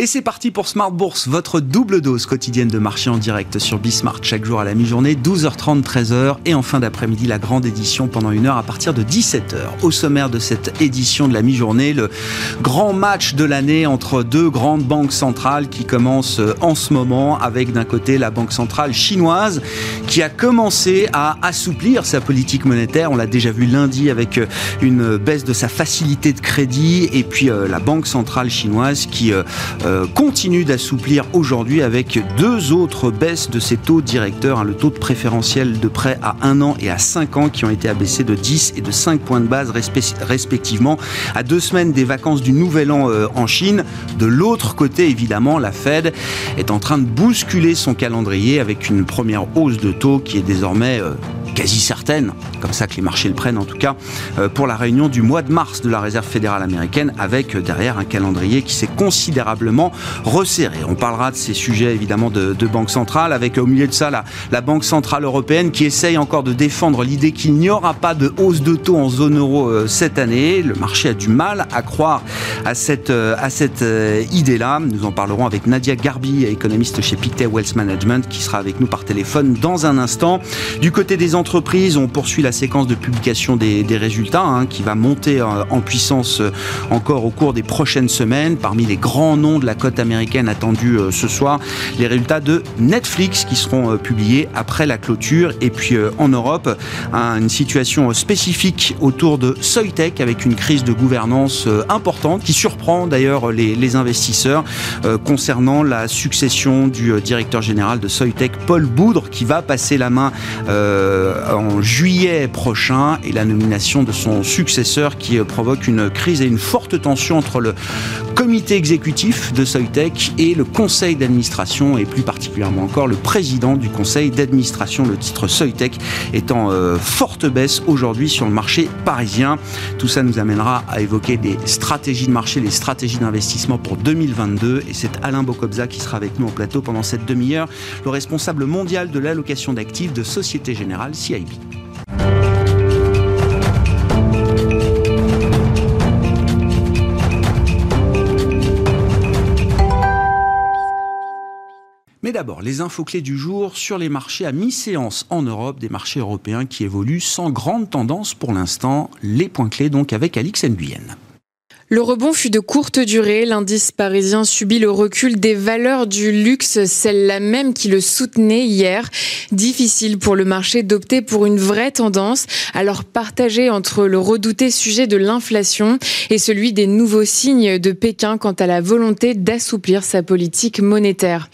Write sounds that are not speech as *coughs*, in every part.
Et c'est parti pour Smart Bourse, votre double dose quotidienne de marché en direct sur Bismart, chaque jour à la mi-journée, 12h30, 13h, et en fin d'après-midi, la grande édition pendant une heure à partir de 17h. Au sommaire de cette édition de la mi-journée, le grand match de l'année entre deux grandes banques centrales qui commence euh, en ce moment, avec d'un côté la banque centrale chinoise qui a commencé à assouplir sa politique monétaire. On l'a déjà vu lundi avec euh, une baisse de sa facilité de crédit, et puis euh, la banque centrale chinoise qui continue d'assouplir aujourd'hui avec deux autres baisses de ses taux directeurs, hein, le taux de préférentiel de prêt à 1 an et à 5 ans qui ont été abaissés de 10 et de 5 points de base respectivement à deux semaines des vacances du Nouvel An euh, en Chine. De l'autre côté, évidemment, la Fed est en train de bousculer son calendrier avec une première hausse de taux qui est désormais euh, quasi certaine, comme ça que les marchés le prennent en tout cas, euh, pour la réunion du mois de mars de la Réserve fédérale américaine, avec euh, derrière un calendrier qui s'est considérablement resserré. On parlera de ces sujets évidemment de, Banque centrale, avec au milieu de ça la, la, Banque centrale européenne qui essaye encore de défendre l'idée qu'il n'y aura pas de hausse de taux en zone euro euh, cette année. Le marché a du mal à croire à cette, à cette idée-là. Nous en parlerons avec Nadia Garbi, économiste chez Pictet Wealth Management, qui sera avec nous par téléphone dans un instant. Du côté des entreprises, on poursuit la séquence de publication des, résultats hein, qui va monter euh, en puissance euh, encore au cours des prochaines semaines. Parmi les grands noms de la cote américaine attendue euh, ce soir, les résultats de Netflix qui seront publiés après la clôture. Et puis en Europe, une situation spécifique autour de Soitec avec une crise de gouvernance importante qui surprend d'ailleurs les, investisseurs concernant la succession du directeur général de Soitec, Paul Boudre, qui va passer la main en juillet prochain et la nomination de son successeur qui euh, provoque une crise et une forte tension entre le comité exécutif de Soitec et le conseil d'administration et plus particulièrement encore le président du conseil d'administration. Le titre Soitec étant euh, forte baisse aujourd'hui sur le marché parisien. Tout ça nous amènera à évoquer des stratégies de marché, des stratégies d'investissement pour 2022 et c'est Alain Bocobza qui sera avec nous au plateau pendant cette demi-heure, le responsable mondial de l'allocation d'actifs de Société Générale CIB. D'abord, les infos clés du jour sur les marchés à mi-séance en Europe, des marchés européens qui évoluent sans grande tendance pour l'instant. Les points clés donc avec Alix Nguyen. Le rebond fut de courte durée. L'indice parisien subit le recul des valeurs du luxe, celle-là même qui le soutenait hier. Difficile pour le marché d'opter pour une vraie tendance, alors partagée entre le redouté sujet de l'inflation et celui des nouveaux signes de Pékin quant à la volonté d'assouplir sa politique monétaire.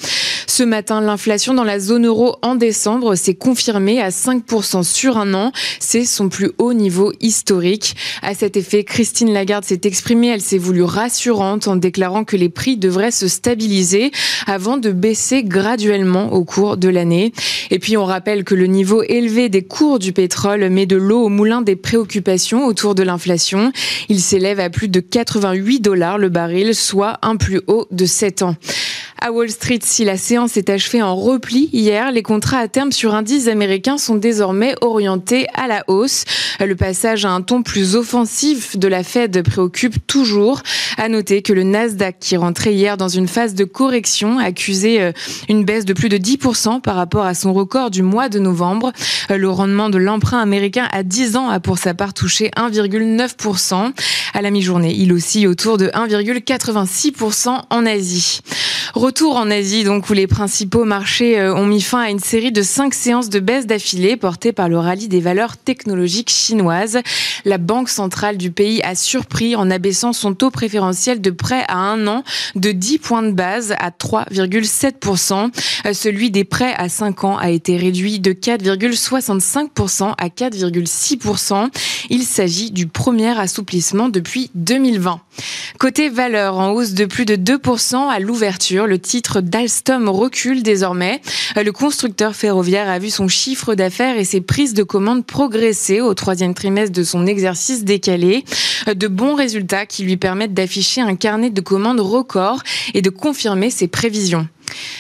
Ce matin, l'inflation dans la zone euro en décembre s'est confirmée à 5% sur un an. C'est son plus haut niveau historique. À cet effet, Christine Lagarde s'est exprimée. Elle s'est voulue rassurante en déclarant que les prix devraient se stabiliser avant de baisser graduellement au cours de l'année. Et puis, on rappelle que le niveau élevé des cours du pétrole met de l'eau au moulin des préoccupations autour de l'inflation. Il s'élève à plus de 88 dollars le baril, soit un plus haut de 7 ans. À Wall Street, si la séance est achevée en repli hier, les contrats à terme sur indices américains sont désormais orientés à la hausse. Le passage à un ton plus offensif de la Fed préoccupe toujours. À noter que le Nasdaq, qui rentrait hier dans une phase de correction, accusait euh, une baisse de plus de 10% par rapport à son record du mois de novembre. Euh, le rendement de l'emprunt américain à 10 ans a pour sa part touché 1,9%. À la mi-journée, il oscille autour de 1,86% en Asie. En Asie, donc, où les principaux marchés euh, ont mis fin à une série de cinq séances de baisse d'affilée portées par le rallye des valeurs technologiques chinoises. La banque centrale du pays a surpris en abaissant son taux préférentiel de prêt à un an de 10 points de base à 3,7%. Euh, celui des prêts à 5 ans a été réduit de 4,65% à 4,6%. Il s'agit du premier assouplissement depuis 2020. Côté valeur, en hausse de plus de 2% à l'ouverture, le titre d'Alstom recule désormais. Le constructeur ferroviaire a vu son chiffre d'affaires et ses prises de commandes progresser au troisième trimestre de son exercice décalé. De bons résultats qui lui permettent d'afficher un carnet de commandes record et de confirmer ses prévisions.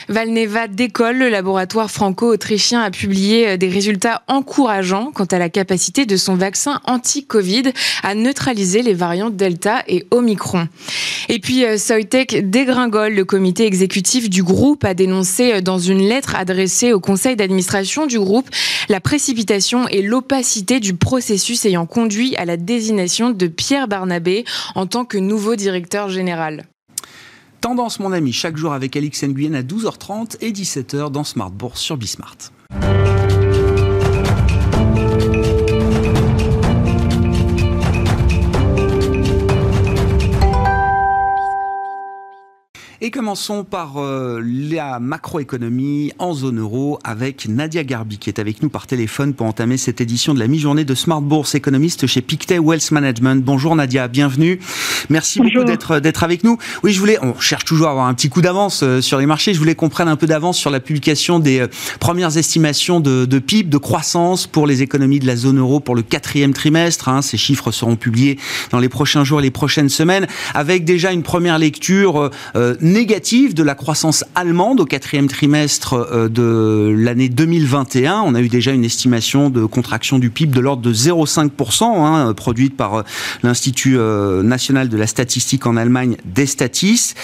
Valneva décolle. Le laboratoire franco-autrichien a publié euh, des résultats encourageants quant à la capacité de son vaccin anti-Covid à neutraliser les variantes Delta et Omicron. Et puis euh, Soitec dégringole. Le comité exécutif du groupe a dénoncé euh, dans une lettre adressée au conseil d'administration du groupe la précipitation et l'opacité du processus ayant conduit à la désignation de Pierre Barnabé en tant que nouveau directeur général. Tendance, mon ami, chaque jour avec Alix Nguyen à 12h30 et 17h dans Smart Bourse sur Bismart. Et commençons par euh, la macroéconomie en zone euro avec Nadia Garbi qui est avec nous par téléphone pour entamer cette édition de la mi-journée de Smart Bourse économiste chez Pictet Wealth Management. Bonjour Nadia, bienvenue. Merci beaucoup d'être d'être avec nous. Oui, je voulais, on cherche toujours à avoir un petit coup d'avance euh, sur les marchés. Je voulais qu'on prenne un peu d'avance sur la publication des euh, premières estimations de, de, PIB, de croissance pour les économies de la zone euro pour le quatrième trimestre. Hein. Ces chiffres seront publiés dans les prochains jours et les prochaines semaines, avec déjà une première lecture euh, négative de la croissance allemande au quatrième trimestre euh, de l'année 2021. On a eu déjà une estimation de contraction du PIB de l'ordre de 0,5%, hein, produite par euh, l'Institut euh, national de la statistique en Allemagne, Destatis.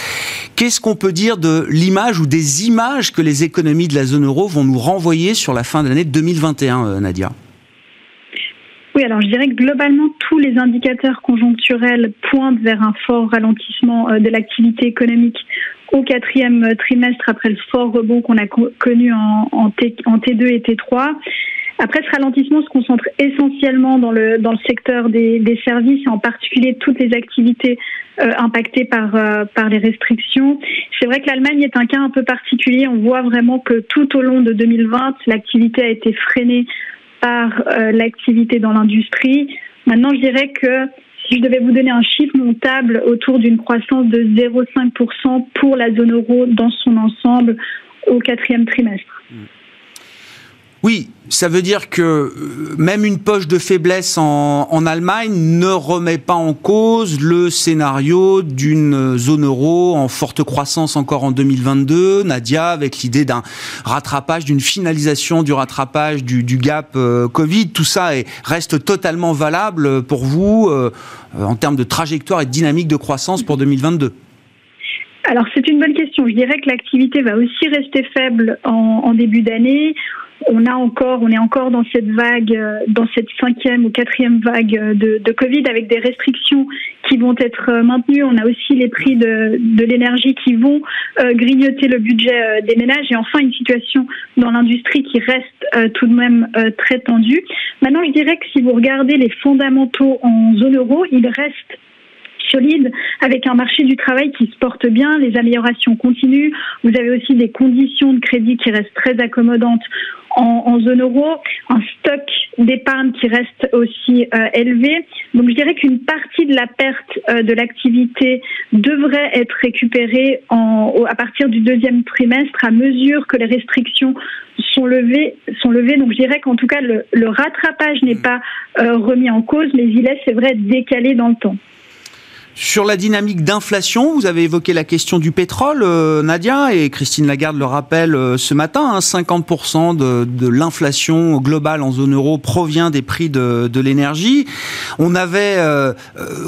Qu'est-ce qu'on peut dire de l'image ou des images que les économies de la zone euro vont nous renvoyer sur la fin de l'année 2021, Nadia? Oui, alors je dirais que globalement, tous les indicateurs conjoncturels pointent vers un fort ralentissement euh, de l'activité économique au quatrième trimestre après le fort rebond qu'on a connu en, T, 2 et T3. Après, ce ralentissement se concentre essentiellement dans le, dans secteur des, services et en particulier toutes les activités euh, impactées par, euh, par les restrictions. C'est vrai que l'Allemagne est un cas un peu particulier. On voit vraiment que tout au long de 2020, l'activité a été freinée par euh, l'activité dans l'industrie. Maintenant, je dirais que si je devais vous donner un chiffre montable autour d'une croissance de 0,5% pour la zone euro dans son ensemble au quatrième trimestre. Mmh. Oui, ça veut dire que euh, même une poche de faiblesse en, Allemagne ne remet pas en cause le scénario d'une zone euro en forte croissance encore en 2022, Nadia, avec l'idée d'un rattrapage, d'une finalisation du rattrapage du, gap euh, Covid. Tout ça est, reste totalement valable pour vous euh, en termes de trajectoire et de dynamique de croissance pour 2022 alors c'est une bonne question. Je dirais que l'activité va aussi rester faible en début d'année on a encore, on est encore dans cette vague, euh, dans cette cinquième ou quatrième vague euh, de, Covid avec des restrictions qui vont être euh, maintenues. On a aussi les prix de, de l'énergie qui vont grignoter le budget des ménages et enfin une situation dans l'industrie qui reste tout de même très tendue. Maintenant, je dirais que si vous regardez les fondamentaux en zone euro, il reste solide, avec un marché du travail qui se porte bien, les améliorations continuent. Vous avez aussi des conditions de crédit qui restent très accommodantes en, zone euro, un stock d'épargne qui reste aussi euh, élevé. Donc je dirais qu'une partie de la perte euh, de l'activité devrait être récupérée en, à partir du deuxième trimestre à mesure que les restrictions sont levées. Sont levées. Donc je dirais qu'en tout cas le, le rattrapage n'est pas euh, remis en cause, mais il est, c'est vrai, décalé dans le temps. Sur la dynamique d'inflation, vous avez évoqué la question du pétrole, euh, Nadia, et Christine Lagarde le rappelle euh, ce matin, 50% hein, de, de l'inflation globale en zone euro provient des prix de, de l'énergie. On avait euh,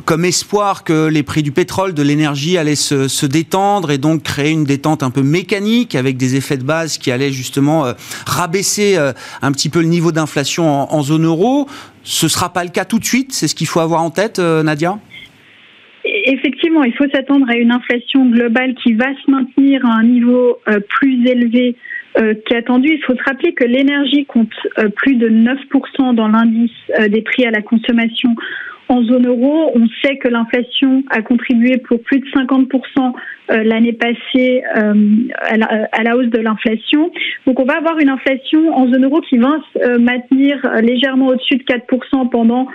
comme espoir que les prix du pétrole, de l'énergie allaient se, détendre et donc créer une détente un peu mécanique avec des effets de base qui allaient justement rabaisser un petit peu le niveau d'inflation en, en, zone euro. Ce sera pas le cas tout de suite, c'est ce qu'il faut avoir en tête, Nadia? Il faut s'attendre à une inflation globale qui va se maintenir à un niveau euh, plus élevé euh, qu'attendu. Il faut se rappeler que l'énergie compte euh, plus de 9% dans l'indice des prix à la consommation en zone euro. On sait que l'inflation a contribué pour plus de 50% l'année passée à la, hausse de l'inflation. Donc on va avoir une inflation en zone euro qui va se maintenir légèrement au-dessus de 4% pendant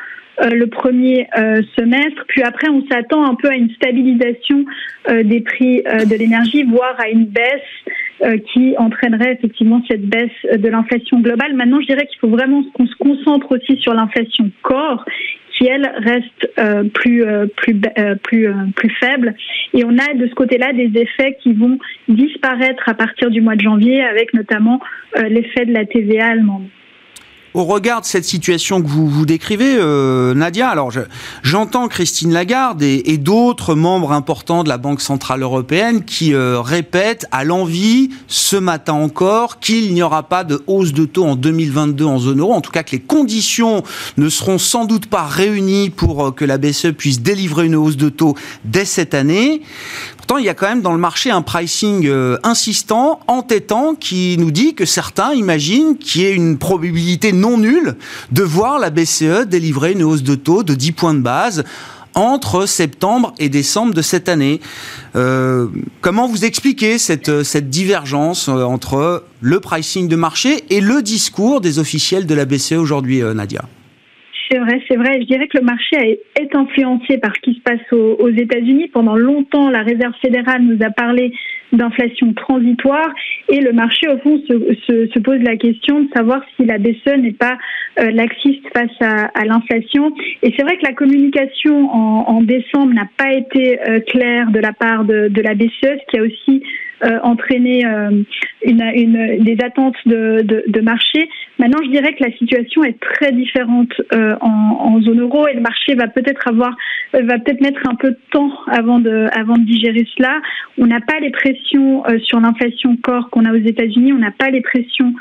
le premier euh, semestre. Puis après, on s'attend un peu à une stabilisation euh, des prix de l'énergie, voire à une baisse qui entraînerait effectivement cette baisse de l'inflation globale. Maintenant, je dirais qu'il faut vraiment qu'on se concentre aussi sur l'inflation corps qui elle reste euh, plus euh, plus euh, plus plus faible et on a de ce côté-là des effets qui vont disparaître à partir du mois de janvier avec notamment l'effet de la TVA allemande au regard de cette situation que vous décrivez, euh, Nadia, alors j'entends Christine Lagarde et, d'autres membres importants de la Banque centrale européenne qui euh, répètent à l'envie ce matin encore qu'il n'y aura pas de hausse de taux en 2022 en zone euro, en tout cas que les conditions ne seront sans doute pas réunies pour euh, que la BCE puisse délivrer une hausse de taux dès cette année. Pourtant, il y a quand même dans le marché un pricing euh, insistant, entêtant, qui nous dit que certains imaginent qu'il y ait une probabilité non nulle de voir la BCE délivrer une hausse de taux de 10 points de base entre septembre et décembre de cette année. Euh, comment vous expliquez cette, cette divergence euh, entre le pricing de marché et le discours des officiels de la BCE aujourd'hui, Nadia? C'est vrai, c'est vrai. Je dirais que le marché est influencé par ce qui se passe aux, États-Unis. Pendant longtemps, la Réserve fédérale nous a parlé d'inflation transitoire et le marché, au fond, se, pose la question de savoir si la BCE n'est pas euh, laxiste face à, l'inflation. Et c'est vrai que la communication en, décembre n'a pas été euh, claire de la part de, de la BCE, ce qui a aussi entraîner euh, une, une, des attentes de, de, de, marché. Maintenant, je dirais que la situation est très différente euh, en, en, zone euro et le marché va peut-être avoir, va peut-être mettre un peu de temps avant de, avant de digérer cela. On n'a pas les pressions sur l'inflation corps qu'on a aux États-Unis. On n'a pas les pressions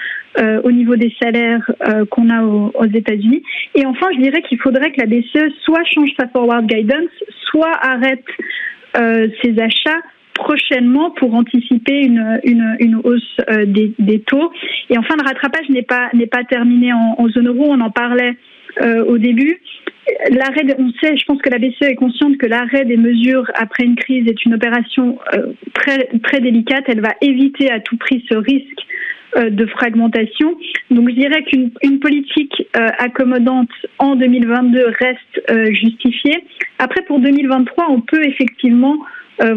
au niveau des salaires qu'on a aux, aux États-Unis. Et enfin, je dirais qu'il faudrait que la BCE soit change sa forward guidance, soit arrête ses achats prochainement pour anticiper une, une, hausse euh, des, des, taux. Et enfin, le rattrapage n'est pas, n'est pas terminé en, zone euro. On en parlait euh, au début. L'arrêt, on sait, je pense que la BCE est consciente que l'arrêt des mesures après une crise est une opération euh, très, très délicate. Elle va éviter à tout prix ce risque de fragmentation. Donc je dirais qu'une une politique accommodante en 2022 reste justifiée. Après, pour 2023, on peut effectivement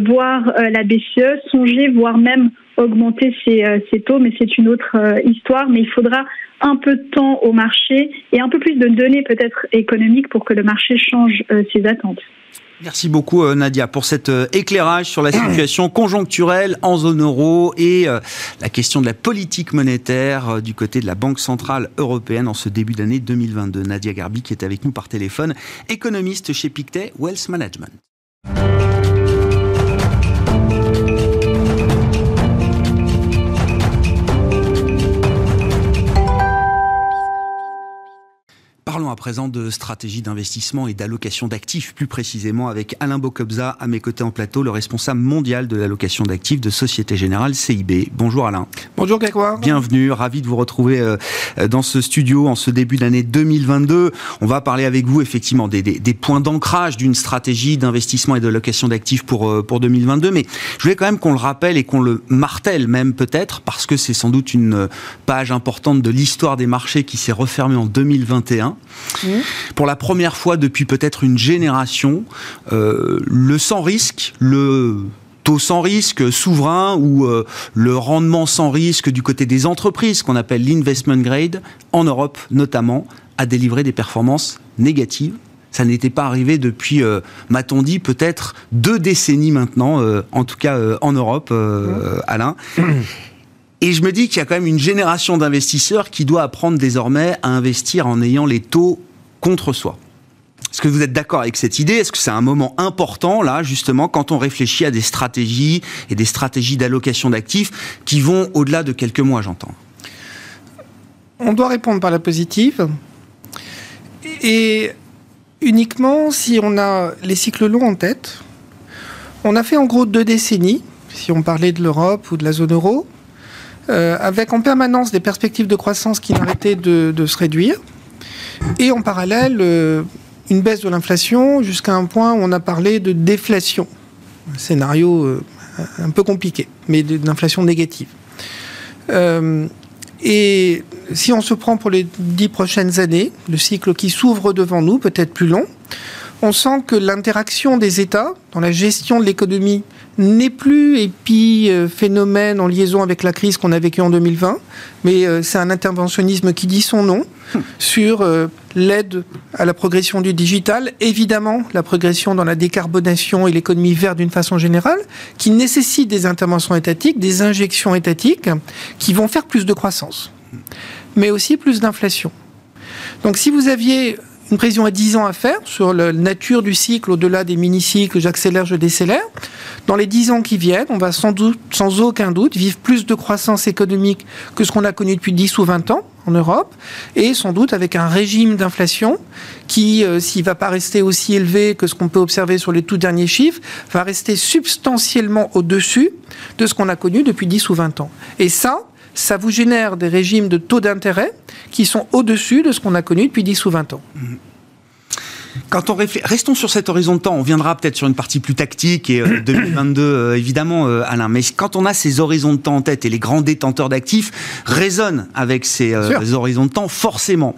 voir euh, la BCE songer, voire même augmenter ses, euh, taux, mais c'est une autre histoire. Mais il faudra un peu de temps au marché et un peu plus de données peut-être économiques pour que le marché change ses attentes. Merci beaucoup Nadia pour cet éclairage sur la situation conjoncturelle en zone euro et la question de la politique monétaire du côté de la Banque centrale européenne en ce début d'année 2022. Nadia Garbi qui est avec nous par téléphone, économiste chez Pictet Wealth Management. Parlons à présent de stratégie d'investissement et d'allocation d'actifs, plus précisément avec Alain Bocobza à mes côtés en plateau, le responsable mondial de l'allocation d'actifs de Société Générale CIB. Bonjour Alain. Bonjour Grégoire. Bienvenue, ravi de vous retrouver euh, dans ce studio en ce début d'année 2022. On va parler avec vous effectivement des, des, points d'ancrage d'une stratégie d'investissement et d'allocation d'actifs pour, euh, pour 2022, mais je voulais quand même qu'on le rappelle et qu'on le martèle même peut-être, parce que c'est sans doute une page importante de l'histoire des marchés qui s'est refermée en 2021. Mmh. Pour la première fois depuis peut-être une génération, euh, le sans risque, le taux sans risque souverain ou euh, le rendement sans risque du côté des entreprises, qu'on appelle l'investment grade, en Europe notamment, a délivré des performances négatives. Ça n'était pas arrivé depuis, euh, m'a-t-on dit, peut-être deux décennies maintenant, en tout cas en Europe, mmh. Alain. *clears throat* Et je me dis qu'il y a quand même une génération d'investisseurs qui doit apprendre désormais à investir en ayant les taux contre soi. Est-ce que vous êtes d'accord avec cette idée? Est-ce que c'est un moment important, là, justement, quand on réfléchit à des stratégies et des stratégies d'allocation d'actifs qui vont au-delà de quelques mois, j'entends? On doit répondre par la positive. Et uniquement si on a les cycles longs en tête. On a fait en gros deux décennies, si on parlait de l'Europe ou de la zone euro. Euh, avec en permanence des perspectives de croissance qui n'arrêtaient de, se réduire, et en parallèle euh, une baisse de l'inflation jusqu'à un point où on a parlé de déflation, un scénario euh, un peu compliqué, mais d'inflation négative. et si on se prend pour les dix prochaines années, le cycle qui s'ouvre devant nous, peut-être plus long, on sent que l'interaction des États dans la gestion de l'économie n'est plus épiphénomène en liaison avec la crise qu'on a vécue en 2020, mais euh, c'est un interventionnisme qui dit son nom sur euh, l'aide à la progression du digital, évidemment la progression dans la décarbonation et l'économie verte d'une façon générale, qui nécessite des interventions étatiques, des injections étatiques qui vont faire plus de croissance, mais aussi plus d'inflation. Donc si vous aviez une prévision à 10 ans à faire sur la nature du cycle au-delà des mini-cycles, j'accélère, je décélère. Dans les 10 ans qui viennent, on va sans doute, sans aucun doute, vivre plus de croissance économique que ce qu'on a connu depuis 10 ou 20 ans en Europe, et sans doute avec un régime d'inflation qui, euh, s'il ne va pas rester aussi élevé que ce qu'on peut observer sur les tout derniers chiffres, va rester substantiellement au-dessus de ce qu'on a connu depuis 10 ou 20 ans. Et ça, ça vous génère des régimes de taux d'intérêt qui sont au-dessus de ce qu'on a connu depuis 10 ou 20 ans. Quand on réfléchit, restons sur cet horizon de temps. On viendra peut-être sur une partie plus tactique et 2022 euh, *coughs* euh, évidemment, euh, Alain. Mais quand on a ces horizons de temps en tête et les grands détenteurs d'actifs résonnent avec ces horizons de temps, forcément.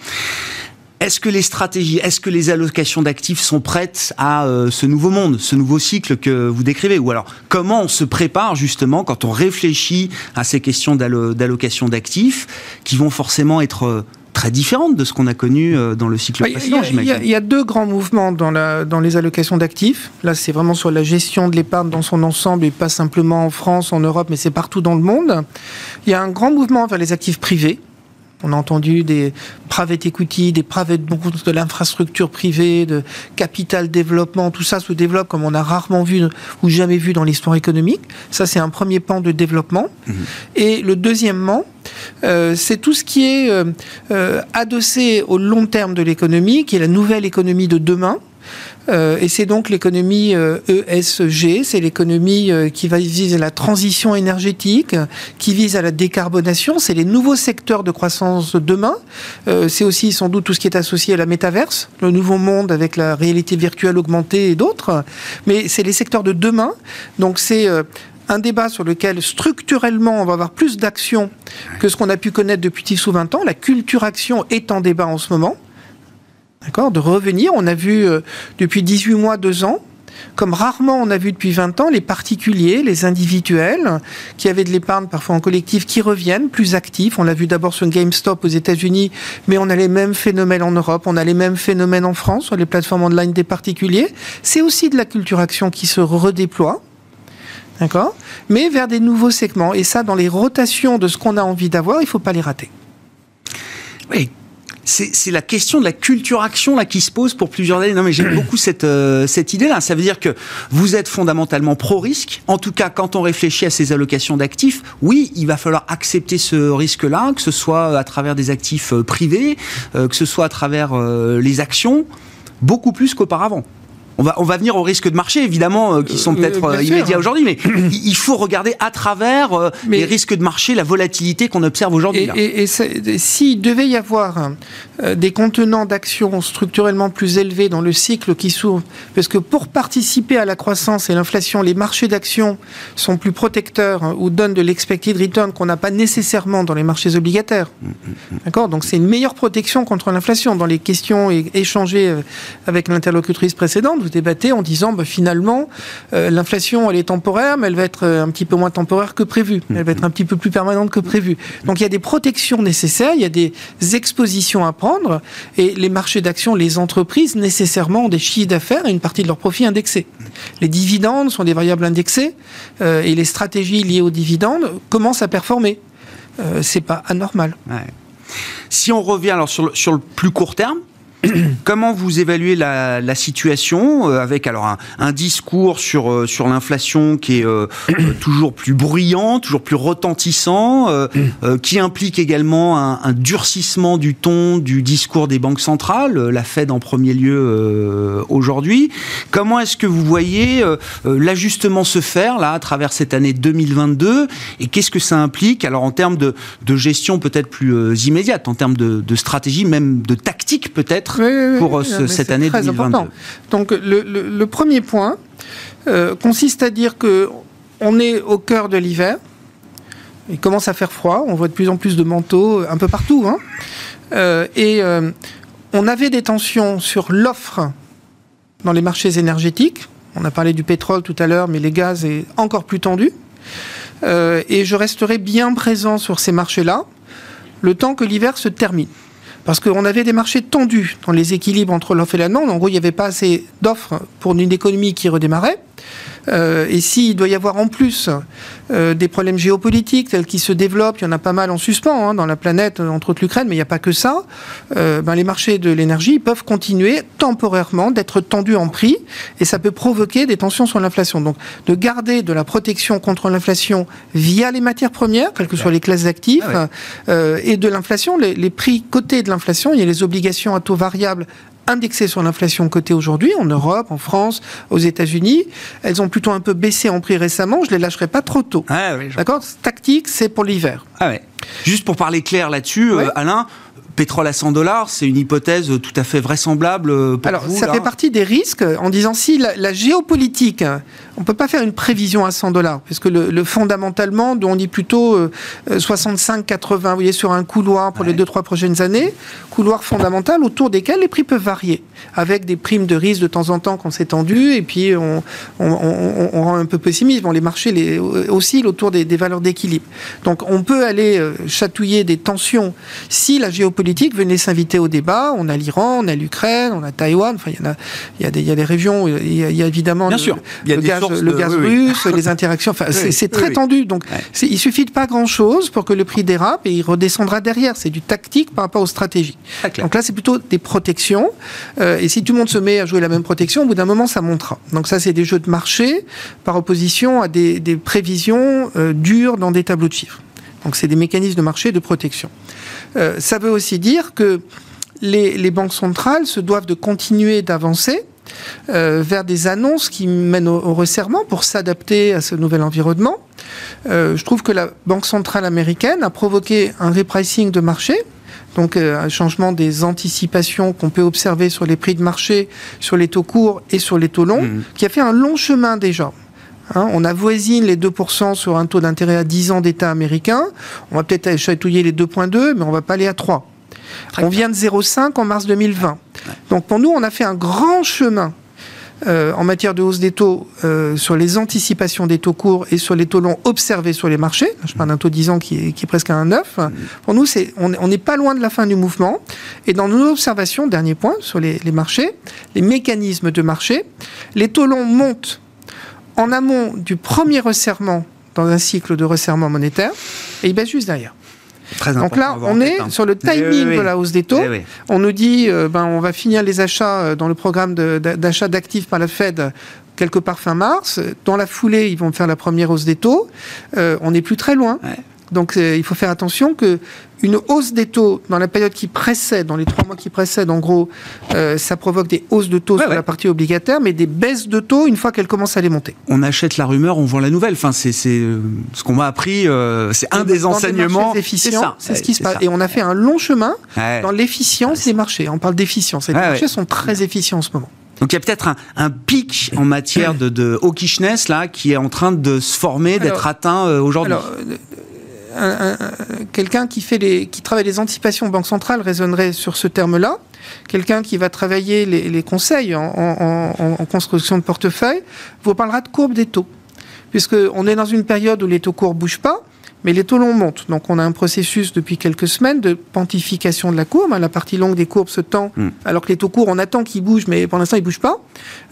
Est-ce que les stratégies, est-ce que les allocations d'actifs sont prêtes à euh, ce nouveau monde, ce nouveau cycle que vous décrivez? Ou alors, comment on se prépare justement quand on réfléchit à ces questions d'allocation d'actifs qui vont forcément être euh, très différentes de ce qu'on a connu euh, dans le cycle précédent, j'imagine? Il y, a deux grands mouvements dans, la, dans les allocations d'actifs. Là, c'est vraiment sur la gestion de l'épargne dans son ensemble et pas simplement en France, en Europe, mais c'est partout dans le monde. Il y a un grand mouvement vers les actifs privés on a entendu des private equity, des private bonds, de l'infrastructure privée, de capital développement, tout ça se développe comme on a rarement vu ou jamais vu dans l'histoire économique. Ça, c'est un premier pan de développement. Mhm. Et le deuxièmement, euh, c'est tout ce qui est euh, euh, adossé au long terme de l'économie, qui est la nouvelle économie de demain. Euh, et c'est donc l'économie ESG, euh, e c'est l'économie euh, qui va viser la transition énergétique, qui vise à la décarbonation, c'est les nouveaux secteurs de croissance de demain. c'est aussi sans doute tout ce qui est associé à la métaverse, le nouveau monde avec la réalité virtuelle augmentée et d'autres. Mais c'est les secteurs de demain. Donc c'est un débat sur lequel structurellement on va avoir plus d'action que ce qu'on a pu connaître depuis 10 ou 20 ans. La culture action est en débat en ce moment. D'accord De revenir. On a vu euh, depuis 18 mois, 2 ans, comme rarement on a vu depuis 20 ans, les particuliers, les individuels, qui avaient de l'épargne parfois en collectif, qui reviennent plus actifs. On l'a vu d'abord sur GameStop aux États-Unis, mais on a les mêmes phénomènes en Europe, on a les mêmes phénomènes en France sur les plateformes online des particuliers. C'est aussi de la culture action qui se redéploie. D'accord Mais vers des nouveaux segments. Et ça, dans les rotations de ce qu'on a envie d'avoir, il ne faut pas les rater. Oui, c'est la question de la culture action là qui se pose pour plusieurs années. Non mais j'aime beaucoup *clears throat* cette euh, cette idée là. Ça veut dire que vous êtes fondamentalement pro risque. En tout cas, quand on réfléchit à ces allocations d'actifs, oui, il va falloir accepter ce risque là, que ce soit à travers des actifs euh, privés, euh, que ce soit à travers les actions, beaucoup plus qu'auparavant on va, on va venir aux risques de marché, évidemment, euh, qui sont euh, peut-être euh, immédiats aujourd'hui, mais il faut regarder à travers les risques de marché, la volatilité qu'on observe aujourd'hui. Et, et, s'il devait y avoir des contenants d'actions structurellement plus élevés dans le cycle qui s'ouvre, parce que pour participer à la croissance et l'inflation, les marchés d'actions sont plus protecteurs hein, ou donnent de l'expected return qu'on n'a pas nécessairement dans les marchés obligataires. Mm, mm, mm. D'accord? Donc c'est une meilleure protection contre l'inflation. Dans les questions échangées avec l'interlocutrice précédente, vous débattez en disant bah, finalement euh, l'inflation elle est temporaire mais elle va être euh, un petit peu moins temporaire que prévu. Elle va être un petit peu plus permanente que prévu. Donc il y a des protections nécessaires il y a des expositions à prendre et les marchés d'actions les entreprises nécessairement ont des chiffres d'affaires et une partie de leurs profits indexés. Les dividendes sont des variables indexées euh, et les stratégies liées aux dividendes commencent à performer. C'est pas anormal. Si on revient alors sur sur le plus court terme, *clears throat* Comment vous évaluez la, situation euh, avec alors un, discours sur euh, sur l'inflation qui est euh, *clears throat* toujours plus bruyant, toujours plus retentissant, *clears throat* qui implique également un, durcissement du ton du discours des banques centrales, la Fed en premier lieu aujourd'hui. Comment est-ce que vous voyez l'ajustement se faire là à travers cette année 2022 et qu'est-ce que ça implique alors en termes de, gestion peut-être plus immédiate, en termes de, de stratégie, même de tactique peut-être pour euh, cette année 2022. Donc le, premier point euh, consiste à dire que on est au cœur de l'hiver. Il commence à faire froid. On voit de plus en plus de manteaux un peu partout. Hein. Euh, et on avait des tensions sur l'offre dans les marchés énergétiques. On a parlé du pétrole tout à l'heure, mais les gaz est encore plus tendu. et je resterai bien présent sur ces marchés-là le temps que l'hiver se termine. Parce qu'on avait des marchés tendus dans les équilibres entre l'offre et la demande. En gros, il n'y avait pas assez d'offres pour une économie qui redémarrait. Euh, et s'il doit y avoir en plus euh, des problèmes géopolitiques tels qu'ils se développent, il y en a pas mal en suspens hein, dans la planète, entre autres l'Ukraine, mais il n'y a pas que ça, euh, ben, les marchés de l'énergie peuvent continuer temporairement d'être tendus en prix et ça peut provoquer des tensions sur l'inflation. Donc de garder de la protection contre l'inflation via les matières premières, quelles que soient les classes d'actifs, ah et de l'inflation, les, les prix cotés de l'inflation, il y a les obligations à taux variable indexées sur l'inflation cotée aujourd'hui en Europe, en France, aux États-Unis. Elles ont plutôt un peu baissé en prix récemment. Je les lâcherai pas trop tôt. Ah D'accord? Tactique, c'est pour l'hiver. Ah ouais. Juste pour parler clair là-dessus, euh, Alain, pétrole à 100 dollars, c'est une hypothèse tout à fait vraisemblable pour Alors, vous, ça fait partie des risques en disant si la, géopolitique, on peut pas faire une prévision à 100 dollars, parce que le, fondamentalement, on dit plutôt 65-80, euh, vous voyez, sur un couloir pour les 2-3 prochaines années, couloir fondamental autour desquels les prix peuvent varier, avec des primes de risque de temps en temps qu'on s'est tendu, et puis on, rend un peu pessimiste. Bon, les marchés les, oscillent autour des, des valeurs d'équilibre. Donc on peut aller euh, chatouiller des tensions si la géopolitique politique venaient s'inviter au débat. On a l'Iran, on a l'Ukraine, on a Taïwan. Enfin, il y, a, il y, a des, il y a des régions, il y a, évidemment Bien le, sûr. le, le gaz russe, les interactions. Enfin, *laughs* c'est très tendu. Donc, il suffit de pas grand-chose pour que le prix dérape et il redescendra derrière. C'est du tactique par rapport aux stratégies. Donc là, c'est plutôt des protections. Euh, et si tout le monde se met à jouer la même protection, au bout d'un moment, ça montera. Donc ça, c'est des jeux de marché par opposition à des, des prévisions euh, dures dans des tableaux de chiffres. Donc c'est des mécanismes de marché de protection. Euh, ça veut aussi dire que les, banques centrales se doivent de continuer d'avancer euh, vers des annonces qui mènent au, resserrement pour s'adapter à ce nouvel environnement. Euh, je trouve que la Banque centrale américaine a provoqué un repricing de marché, donc un changement des anticipations qu'on peut observer sur les prix de marché, sur les taux courts et sur les taux longs, mmh. qui a fait un long chemin déjà. Hein, on avoisine les 2% sur un taux d'intérêt à 10 ans d'État américain. On va peut-être chatouiller les 2,2, mais on va pas aller à 3. on vient de 0,5 en mars 2020. Donc pour nous, on a fait un grand chemin euh, en matière de hausse des taux euh, sur les anticipations des taux courts et sur les taux longs observés sur les marchés. Je parle d'un taux 10 ans qui est, presque à un 9. Pour nous, on n'est pas loin de la fin du mouvement. Et dans nos observations, dernier point, sur les marchés, les mécanismes de marché, les taux longs montent en amont du premier resserrement dans un cycle de resserrement monétaire et il baisse juste derrière. Donc là, on est sur le timing de la hausse des taux. On nous dit, euh, ben, on va finir les achats euh, dans le programme d'achat d'actifs par la Fed quelque part fin mars. Dans la foulée, ils vont faire la première hausse des taux. Euh, on n'est plus très loin. Donc il faut faire attention que une hausse des taux dans la période qui précède, dans les trois mois qui précèdent, en gros, euh, ça provoque des hausses de taux sur la partie obligataire, mais des baisses de taux une fois qu'elles commencent à les monter. On achète la rumeur, on vend la nouvelle. Enfin, c'est euh, ce qu'on m'a appris, euh, c'est un des enseignements. C'est ça. C'est ce qui se passe. Et on a fait un long chemin dans l'efficience des marchés. On parle d'efficience. Les marchés sont très efficients en ce moment. Donc il y a peut-être un, pic en matière de, de hawkishness là qui est en train de se former, d'être atteint aujourd'hui quelqu'un qui fait les, qui travaille les anticipations banque centrale raisonnerait sur ce terme-là. Quelqu'un qui va travailler les, conseils en, construction de portefeuille vous parlera de courbe des taux, puisqu'on est dans une période où les taux courts bougent pas. Mais les taux longs montent. Donc on a un processus depuis quelques semaines de pontification de la courbe. La partie longue des courbes se tend, hmm. alors que les taux courts, on attend qu'ils bougent, mais pour l'instant, ils bougent pas.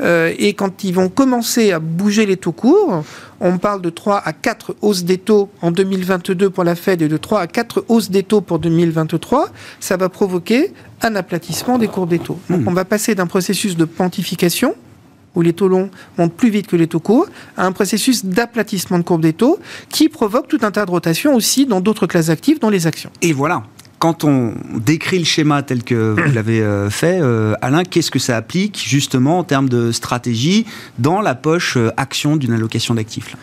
Euh, et quand ils vont commencer à bouger les taux courts, on parle de 3 à 4 hausses des taux en 2022 pour la Fed et de 3 à 4 hausses des taux pour 2023. Ça va provoquer un aplatissement des courbes des taux. Donc hmm. on va passer d'un processus de pontification où les taux longs montent plus vite que les taux courts, à un processus d'aplatissement de courbe des taux qui provoque tout un tas de rotations aussi dans d'autres classes actives, dans les actions. Et voilà, quand on décrit le schéma tel que vous *clears throat* l'avez euh, fait, euh, Alain, qu'est-ce que ça applique justement en termes de stratégie dans la poche euh, action d'une allocation d'actifs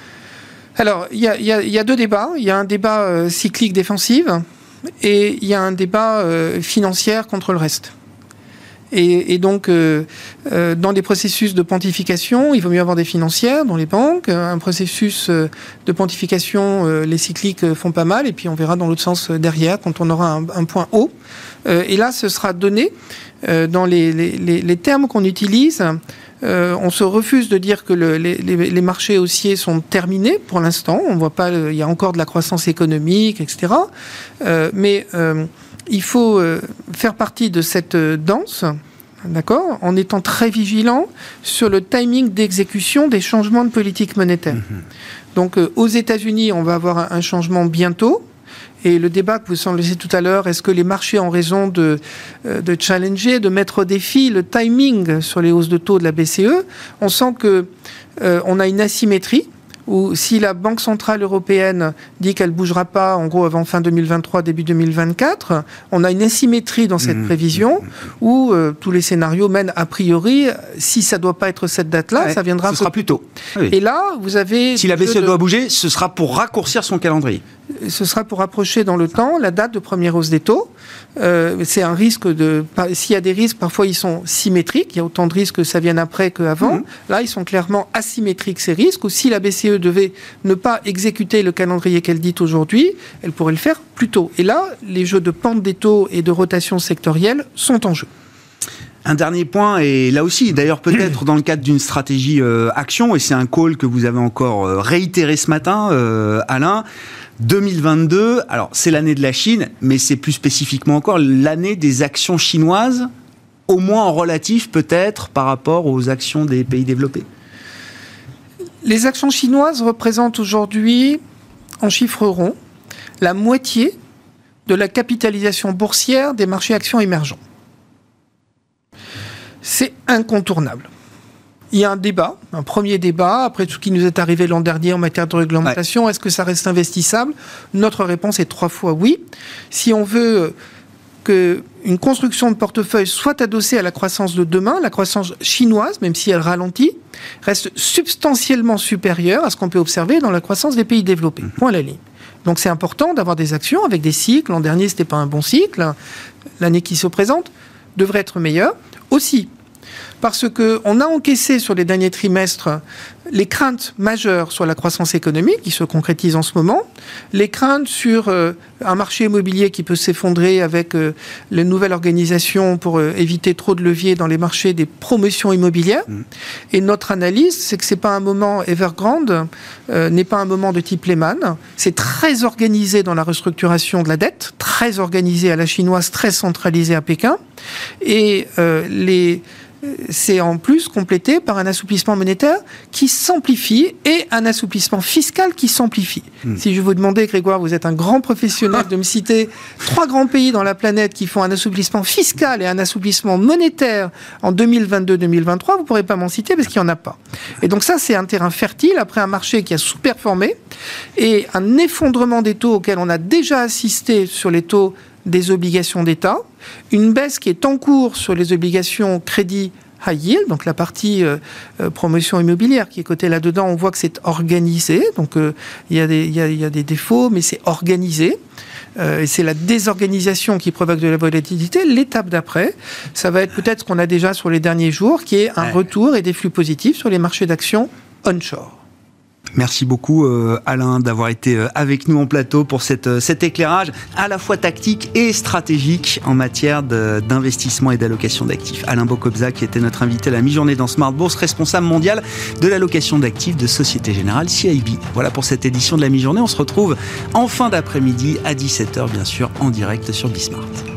Alors, il y, a deux débats. Il y a un débat cyclique défensif et il y a un débat financier contre le reste. Et, donc, euh, euh, dans des processus de pontification, il vaut mieux avoir des financières dans les banques. Un processus euh, de pontification, les cycliques font pas mal. Et puis, on verra dans l'autre sens derrière, quand on aura un, point haut. et là, ce sera donné dans les, termes qu'on utilise on se refuse de dire que les, marchés haussiers sont terminés pour l'instant. On voit pas, il y a encore de la croissance économique, etc. mais il faut faire partie de cette danse d'accord, en étant très vigilant sur le timing d'exécution des changements de politique monétaire. Mhm. Donc, euh, aux États-Unis, on va avoir un, changement bientôt. Et le débat que vous semblez tout à l'heure, est-ce que les marchés ont raison de, euh, de challenger, de mettre au défi le timing sur les hausses de taux de la BCE On sent que euh, on a une asymétrie où si la Banque Centrale Européenne dit qu'elle ne bougera pas, en gros, avant fin 2023, début 2024, on a une asymétrie dans cette mmh. prévision où euh, tous les scénarios mènent a priori, si ça ne doit pas être cette date-là, ça viendra... Ce sera plus tôt. Et là, vous avez... Si la BCE doit bouger, ce sera pour raccourcir son calendrier ce sera pour approcher dans le temps la date de première hausse des taux. Euh, c'est un risque de. S'il y a des risques, parfois ils sont symétriques. Il y a autant de risques que ça vienne après qu'avant. Mmh. Là, ils sont clairement asymétriques ces risques. Ou si la BCE devait ne pas exécuter le calendrier qu'elle dit aujourd'hui, elle pourrait le faire plus tôt. Et là, les jeux de pente des taux et de rotation sectorielle sont en jeu. Un dernier point, et là aussi, d'ailleurs peut-être dans le cadre d'une stratégie euh, action, et c'est un call que vous avez encore euh, réitéré ce matin, Alain, 2022, alors c'est l'année de la Chine, mais c'est plus spécifiquement encore l'année des actions chinoises, au moins en relatif peut-être par rapport aux actions des pays développés. Les actions chinoises représentent aujourd'hui, en chiffres ronds, la moitié de la capitalisation boursière des marchés actions émergents. C'est incontournable il y a un débat, un premier débat, après tout ce qui nous est arrivé l'an dernier en matière de réglementation. Est-ce que ça reste investissable? Notre réponse est trois fois oui. Si on veut qu'une construction de portefeuille soit adossée à la croissance de demain, la croissance chinoise, même si elle ralentit, reste substantiellement supérieure à ce qu'on peut observer dans la croissance des pays développés. Mhm. Point à la ligne. Donc c'est important d'avoir des actions avec des cycles. L'an dernier, ce n'était pas un bon cycle. L'année qui se présente devrait être meilleure. Aussi, parce qu'on a encaissé sur les derniers trimestres les craintes majeures sur la croissance économique qui se concrétisent en ce moment, les craintes sur euh, un marché immobilier qui peut s'effondrer avec euh, les nouvelles organisations pour euh, éviter trop de leviers dans les marchés des promotions immobilières. Mmh. Et notre analyse, c'est que c'est pas un moment Evergrande, n'est pas un moment de type Lehman. C'est très organisé dans la restructuration de la dette, très organisé à la chinoise, très centralisé à Pékin. Et les c'est en plus complété par un assouplissement monétaire qui s'amplifie et un assouplissement fiscal qui s'amplifie. Hmm. Si je vous demandais, Grégoire, vous êtes un grand professionnel, de me citer trois grands pays dans la planète qui font un assouplissement fiscal et un assouplissement monétaire en 2022-2023, vous ne pourrez pas m'en citer parce qu'il n'y en a pas. Et donc ça, c'est un terrain fertile après un marché qui a sous-performé et un effondrement des taux auquel on a déjà assisté sur les taux des obligations d'État, une baisse qui est en cours sur les obligations crédit high yield, donc la partie euh, euh, promotion immobilière qui est cotée là-dedans, on voit que c'est organisé, donc euh, il y, a des défauts, mais c'est organisé. et c'est la désorganisation qui provoque de la volatilité. L'étape d'après, ça va être peut-être ce qu'on a déjà sur les derniers jours, qui est un retour et des flux positifs sur les marchés d'actions onshore. Merci beaucoup euh, Alain d'avoir été euh, avec nous en plateau pour cette, euh, cet éclairage à la fois tactique et stratégique en matière d'investissement et d'allocation d'actifs. Alain Bocobza qui était notre invité à la mi-journée dans Smart Bourse, responsable mondial de l'allocation d'actifs de Société Générale CIB. Voilà pour cette édition de la mi-journée. On se retrouve en fin d'après-midi à 17h bien sûr en direct sur Bismart.